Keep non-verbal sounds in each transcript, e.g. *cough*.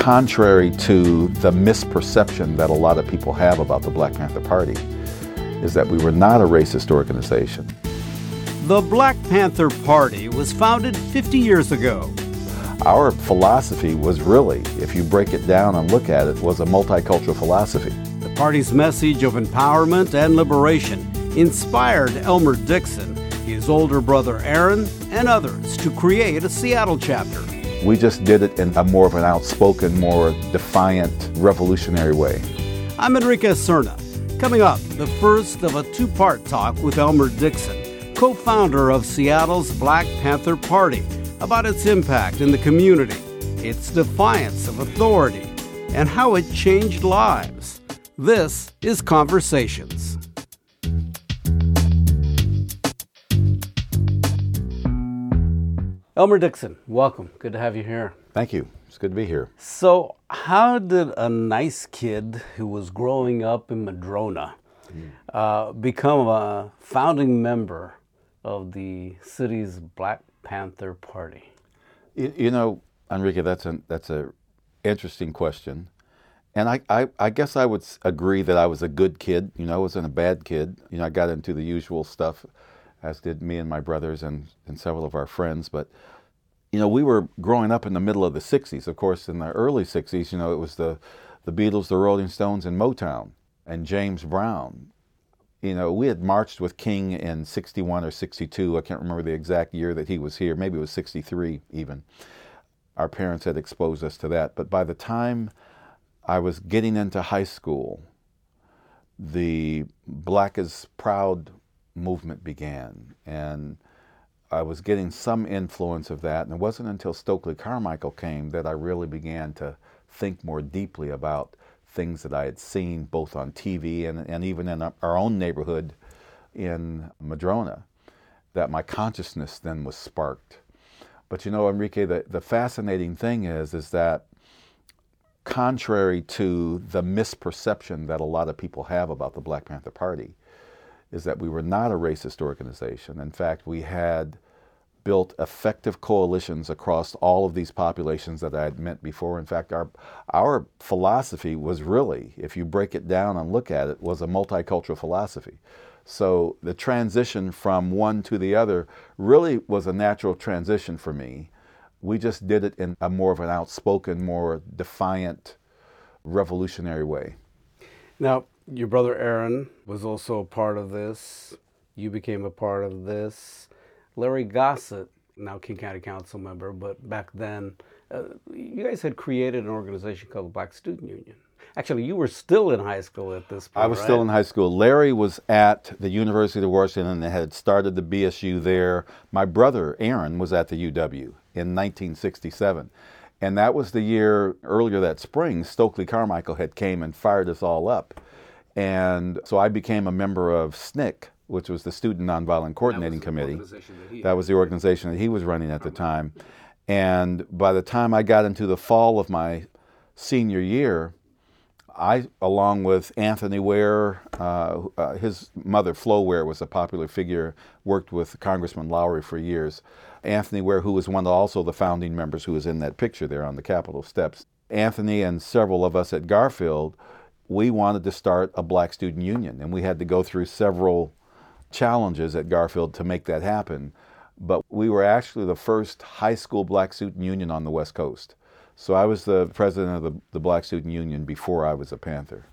contrary to the misperception that a lot of people have about the Black Panther Party, is that we were not a racist organization. The Black Panther Party was founded 50 years ago. Our philosophy was really, if you break it down and look at it, was a multicultural philosophy. The party's message of empowerment and liberation inspired Elmer Dixon, his older brother Aaron, and others to create a Seattle chapter. We just did it in a more of an outspoken, more defiant, revolutionary way. I'm Enrique Cerna. Coming up, the first of a two part talk with Elmer Dixon, co founder of Seattle's Black Panther Party, about its impact in the community, its defiance of authority, and how it changed lives. This is Conversations. Elmer Dixon, welcome. Good to have you here. Thank you. It's good to be here. So, how did a nice kid who was growing up in Madrona uh, become a founding member of the city's Black Panther Party? You, you know, Enrique, that's an that's a interesting question, and I, I I guess I would agree that I was a good kid. You know, I wasn't a bad kid. You know, I got into the usual stuff, as did me and my brothers and and several of our friends, but you know, we were growing up in the middle of the 60s. Of course, in the early 60s, you know, it was the, the Beatles, the Rolling Stones, and Motown, and James Brown. You know, we had marched with King in 61 or 62. I can't remember the exact year that he was here. Maybe it was 63 even. Our parents had exposed us to that. But by the time I was getting into high school, the Black is Proud movement began. And I was getting some influence of that, and it wasn't until Stokely Carmichael came that I really began to think more deeply about things that I had seen both on TV and, and even in our own neighborhood in Madrona, that my consciousness then was sparked. But you know, Enrique, the, the fascinating thing is, is that contrary to the misperception that a lot of people have about the Black Panther Party, is that we were not a racist organization. In fact, we had built effective coalitions across all of these populations that I had met before. In fact, our our philosophy was really, if you break it down and look at it, was a multicultural philosophy. So the transition from one to the other really was a natural transition for me. We just did it in a more of an outspoken, more defiant, revolutionary way. Now, your brother Aaron was also a part of this. You became a part of this. Larry Gossett, now King County Council member, but back then, uh, you guys had created an organization called the Black Student Union. Actually, you were still in high school at this point. I was right? still in high school. Larry was at the University of Washington and had started the BSU there. My brother, Aaron, was at the UW in 1967. And that was the year earlier that spring, Stokely Carmichael had came and fired us all up. And so I became a member of SNCC, which was the Student Nonviolent Coordinating Committee. That, that was the organization that he was running at the time. And by the time I got into the fall of my senior year, I, along with Anthony Ware, uh, uh, his mother, Flo Ware, was a popular figure, worked with Congressman Lowry for years. Anthony Ware, who was one of also the founding members who was in that picture there on the Capitol steps. Anthony and several of us at Garfield, we wanted to start a black student union, and we had to go through several challenges at Garfield to make that happen. But we were actually the first high school black student union on the West Coast. So I was the president of the, the Black Student Union before I was a Panther.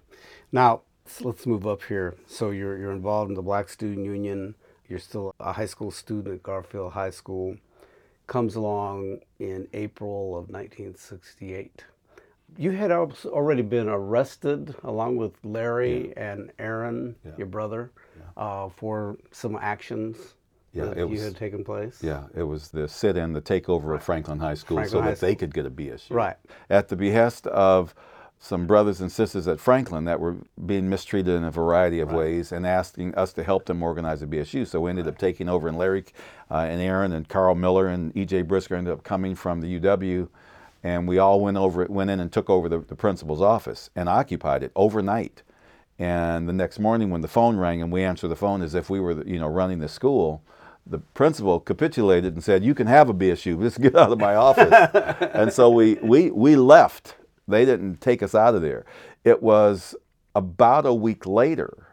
Now, let's move up here. So you're, you're involved in the Black Student Union. You're still a high school student at Garfield High School. Comes along in April of 1968. You had already been arrested along with Larry yeah. and Aaron, yeah. your brother uh, for some actions yeah, that it was, had taken place? Yeah, it was the sit-in, the takeover right. of Franklin High School Franklin so High that School. they could get a BSU. Right. At the behest of some brothers and sisters at Franklin that were being mistreated in a variety of right. ways and asking us to help them organize a BSU. So we ended right. up taking over, and Larry uh, and Aaron and Carl Miller and E.J. Brisker ended up coming from the UW, and we all went over, went in and took over the, the principal's office and occupied it overnight. And the next morning, when the phone rang and we answered the phone as if we were, you know, running the school, the principal capitulated and said, "You can have a BSU. *laughs* Just get out of my office." *laughs* and so we we we left they didn't take us out of there. It was about a week later.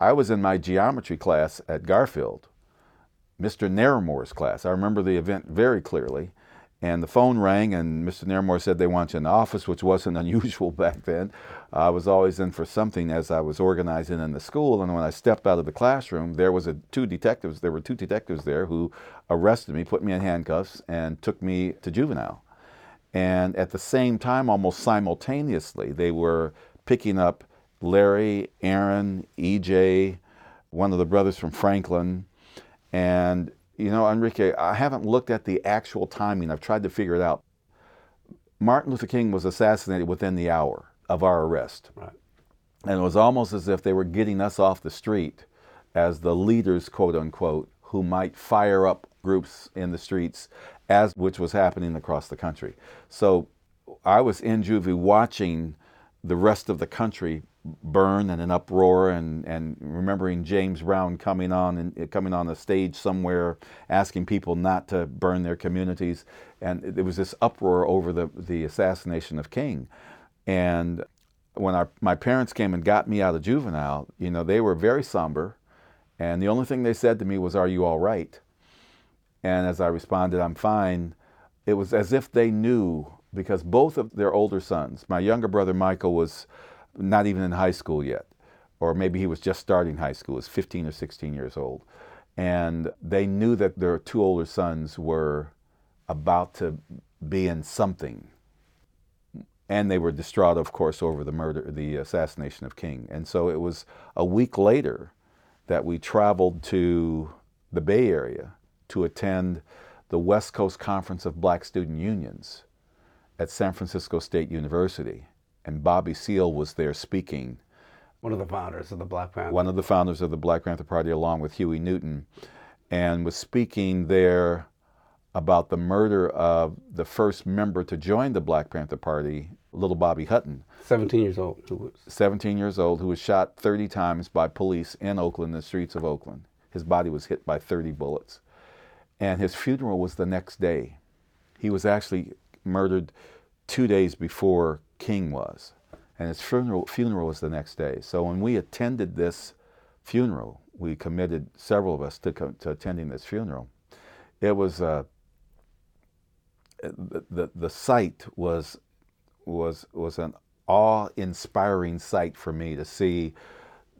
I was in my geometry class at Garfield, Mr. Narramore's class. I remember the event very clearly. And the phone rang, and Mr. Narramore said they want you in the office, which wasn't *laughs* unusual back then. I was always in for something as I was organizing in the school. And when I stepped out of the classroom, there was a, two detectives. There were two detectives there who arrested me, put me in handcuffs, and took me to juvenile. And at the same time, almost simultaneously, they were picking up Larry, Aaron, EJ, one of the brothers from Franklin, and you know, Enrique, I haven't looked at the actual timing. I've tried to figure it out. Martin Luther King was assassinated within the hour of our arrest. Right. And it was almost as if they were getting us off the street as the leaders, quote unquote, who might fire up groups in the streets, as which was happening across the country. So I was in juvie watching the rest of the country burn and an uproar and, and remembering James Brown coming on and uh, coming on a stage somewhere asking people not to burn their communities. And there was this uproar over the, the assassination of King. And when our, my parents came and got me out of juvenile you know they were very somber. And the only thing they said to me was are you all right? And as I responded I'm fine. It was as if they knew because both of their older sons my younger brother Michael was not even in high school yet, or maybe he was just starting high school, was 15 or 16 years old. And they knew that their two older sons were about to be in something. And they were distraught, of course, over the murder, the assassination of King. And so it was a week later that we traveled to the Bay Area to attend the West Coast Conference of Black Student Unions at San Francisco State University and Bobby Seale was there speaking. One of the founders of the Black Panther. One of the founders of the Black Panther Party, along with Huey Newton, and was speaking there about the murder of the first member to join the Black Panther Party, little Bobby Hutton. 17 years old. 17 years old, who was shot 30 times by police in Oakland, the streets of Oakland. His body was hit by 30 bullets. And his funeral was the next day. He was actually murdered two days before King was. And his funeral, funeral was the next day. So when we attended this funeral, we committed several of us to, to attending this funeral. It was uh, the, the sight was was was an awe-inspiring sight for me to see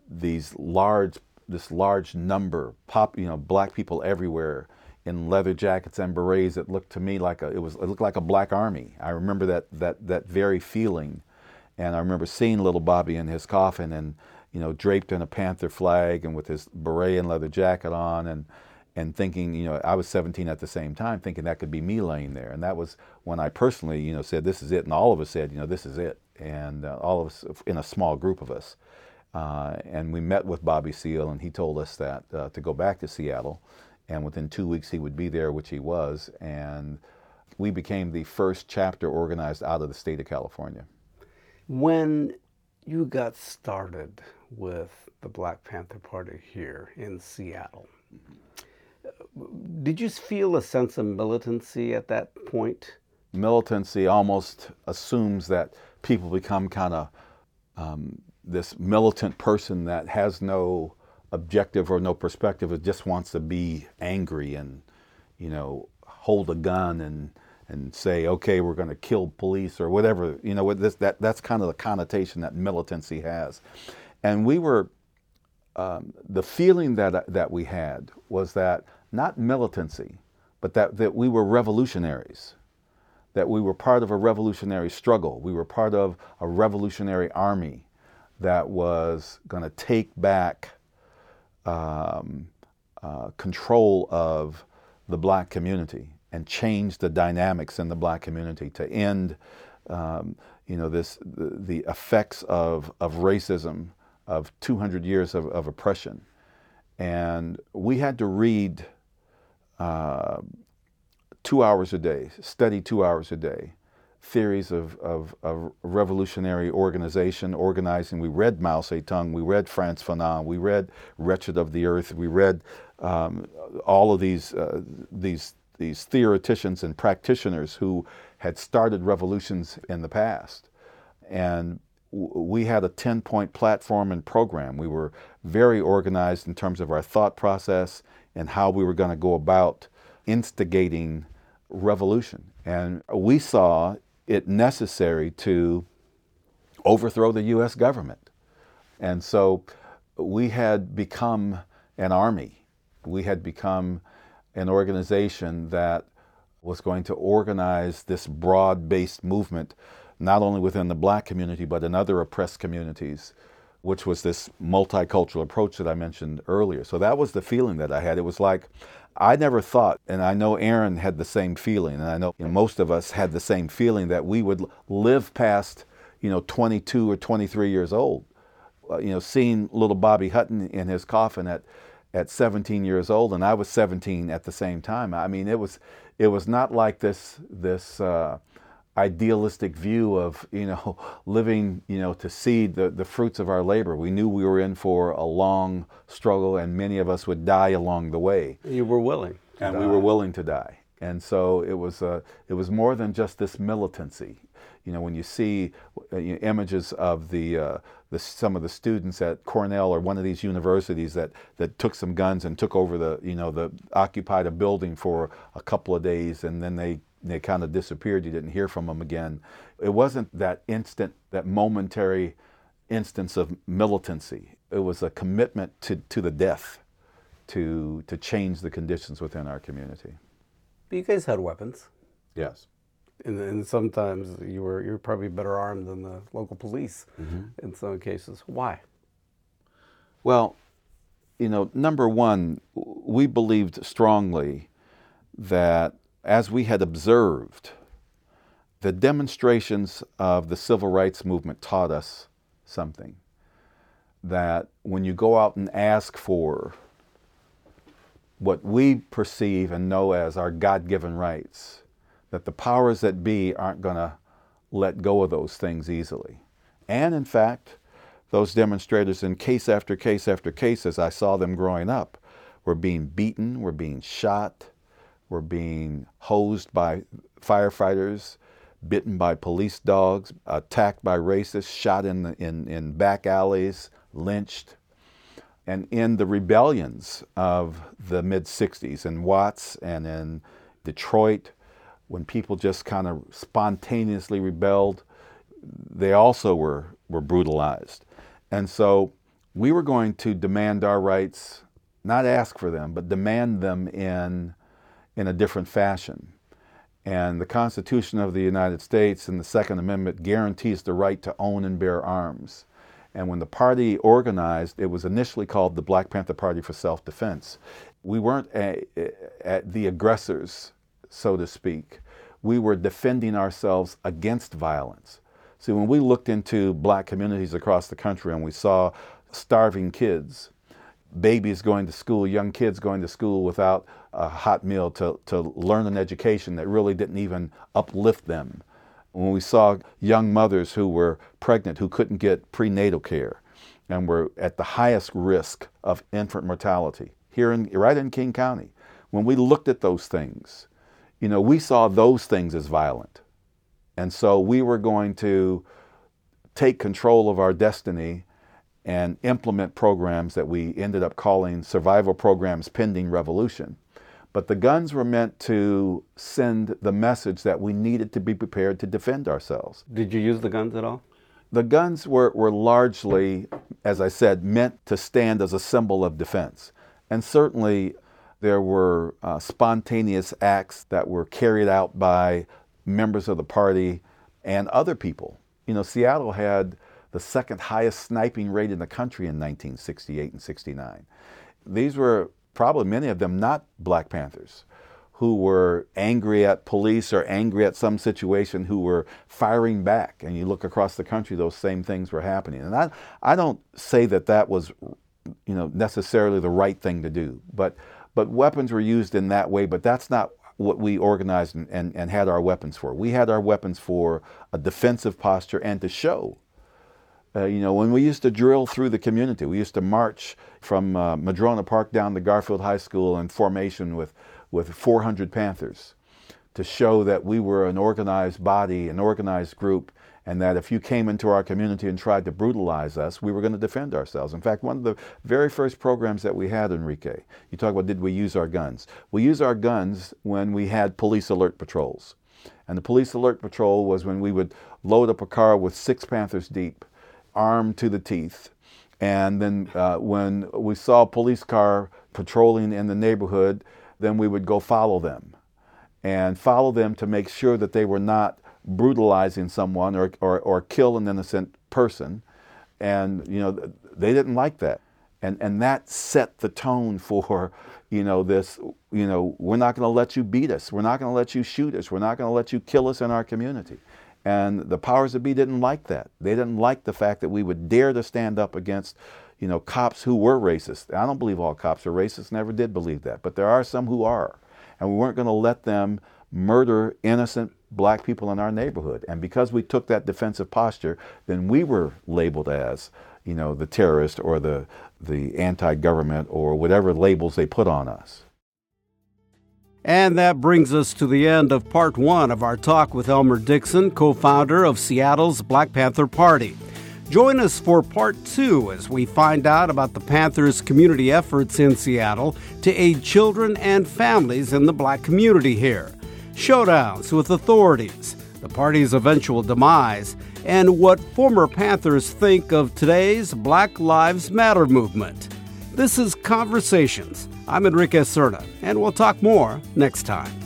these large this large number pop you know black people everywhere in leather jackets and berets. It looked to me like a it was it looked like a black army. I remember that that that very feeling, and I remember seeing little Bobby in his coffin and you know draped in a Panther flag and with his beret and leather jacket on and and thinking you know I was 17 at the same time thinking that could be me laying there and that was when I personally you know said this is it and all of us said you know this is it and uh, all of us in a small group of us. Uh, and we met with Bobby Seale, and he told us that uh, to go back to Seattle and within two weeks he would be there, which he was, and we became the first chapter organized out of the state of California. When you got started with the Black Panther Party here in Seattle, did you feel a sense of militancy at that point? Militancy almost assumes that people become kind of um, this militant person that has no objective or no perspective. It just wants to be angry and, you know, hold a gun and and say, okay, we're going to kill police or whatever. You know, this, that that's kind of the connotation that militancy has. And we were, um, the feeling that that we had was that not militancy, but that that we were revolutionaries. That we were part of a revolutionary struggle. We were part of a revolutionary army that was going to take back um, uh, control of the black community and change the dynamics in the black community to end, um, you know, this the, effects of, of racism of 200 years of, of oppression. And we had to read uh, two hours a day, study two hours a day, theories of, of, of, revolutionary organization, organizing. We read Mao Zedong, we read Frantz Fanon, we read Wretched of the Earth, we read um, all of these, uh, these, these theoreticians and practitioners who had started revolutions in the past. and we had a 10 point platform and program. We were very organized in terms of our thought process and how we were going to go about instigating revolution. And we saw it necessary to overthrow the U.S. government. And so we had become an army. We had become an organization that was going to organize this broad based movement, not only within the black community, but in other oppressed communities, which was this multicultural approach that I mentioned earlier. So that was the feeling that I had. It was like, I never thought, and I know Aaron had the same feeling, and I know, you know most of us had the same feeling that we would live past, you know, 22 or 23 years old. Uh, you know, seeing little Bobby Hutton in his coffin at at 17 years old, and I was 17 at the same time. I mean, it was it was not like this this uh, idealistic view of you know *laughs* living you know to see the, the fruits of our labor. We knew we were in for a long struggle, and many of us would die along the way. You were willing, and die. we were willing to die. And so it was uh, it was more than just this militancy. You know, when you see uh, you know, images of the, uh, the some of the students at Cornell or one of these universities that, that took some guns and took over the you know the occupied a building for a couple of days and then they they kind of disappeared. You didn't hear from them again. It wasn't that instant, that momentary instance of militancy. It was a commitment to, to the death to, to change the conditions within our community. But you guys had weapons. Yes and, and sometimes you were you're probably better armed than the local police mm-hmm. in some cases. Why? Well, you know, number one, we believed strongly that as we had observed, the demonstrations of the civil rights movement taught us something. That when you go out and ask for what we perceive and know as our God given rights, that the powers that be aren't going to let go of those things easily. And in fact, those demonstrators, in case after case after case, as I saw them growing up, were being beaten, were being shot, were being hosed by firefighters, bitten by police dogs, attacked by racists, shot in, the, in, in back alleys, lynched. And in the rebellions of the mid 60s in Watts and in Detroit, when people just kind of spontaneously rebelled, they also were, were brutalized. And so we were going to demand our rights, not ask for them, but demand them in, in a different fashion. And the Constitution of the United States and the Second Amendment guarantees the right to own and bear arms. And when the party organized, it was initially called the Black Panther Party for Self Defense. We weren't a, a, the aggressors so to speak. We were defending ourselves against violence. See, when we looked into black communities across the country and we saw starving kids, babies going to school, young kids going to school without a hot meal to, to learn an education that really didn't even uplift them. When we saw young mothers who were pregnant who couldn't get prenatal care and were at the highest risk of infant mortality here in, right in King County. When we looked at those things, you know, we saw those things as violent. And so we were going to take control of our destiny and implement programs that we ended up calling survival programs pending revolution. But the guns were meant to send the message that we needed to be prepared to defend ourselves. Did you use the guns at all? The guns were, were largely, as I said, meant to stand as a symbol of defense. And certainly there were uh, spontaneous acts that were carried out by members of the party and other people. You know, Seattle had the second highest sniping rate in the country in 1968 and 69. These were probably many of them not Black Panthers who were angry at police or angry at some situation who were firing back. And you look across the country, those same things were happening. And I, I don't say that that was, you know, necessarily the right thing to do, but but weapons were used in that way, but that's not what we organized and, and, and had our weapons for. We had our weapons for a defensive posture and to show. Uh, you know, when we used to drill through the community, we used to march from uh, Madrona Park down to Garfield High School in formation with, with 400 Panthers to show that we were an organized body, an organized group, and that if you came into our community and tried to brutalize us, we were going to defend ourselves. In fact, one of the very first programs that we had, Enrique, you talk about did we use our guns? We used our guns when we had police alert patrols. And the police alert patrol was when we would load up a car with six Panthers deep, armed to the teeth. And then uh, when we saw a police car patrolling in the neighborhood, then we would go follow them and follow them to make sure that they were not brutalizing someone or, or, or kill an innocent person. And, you know, they didn't like that. And, and that set the tone *laughs* for, you know, this, you know, we're not going to let you beat us. We're not going to let you shoot us. We're not going to let you kill us in our community. And the powers that be didn't like that. They didn't like the fact that we would dare to stand up against, you know, cops who were racist. I don't believe all cops are racist, never did believe that. But there are some who are. And we weren't going to let them murder innocent black people in our neighborhood. And because we took that defensive posture, then we were labeled as, you know, the terrorist or the, the anti government or whatever labels they put on us. And that brings us to the end of part one of our talk with Elmer Dixon, co founder of Seattle's Black Panther Party. Join us for part two as we find out about the Panthers' community efforts in Seattle to aid children and families in the black community here showdowns with authorities, the party's eventual demise, and what former Panthers think of today's Black Lives Matter movement. This is Conversations. I'm Enrique Cerna, and we'll talk more next time.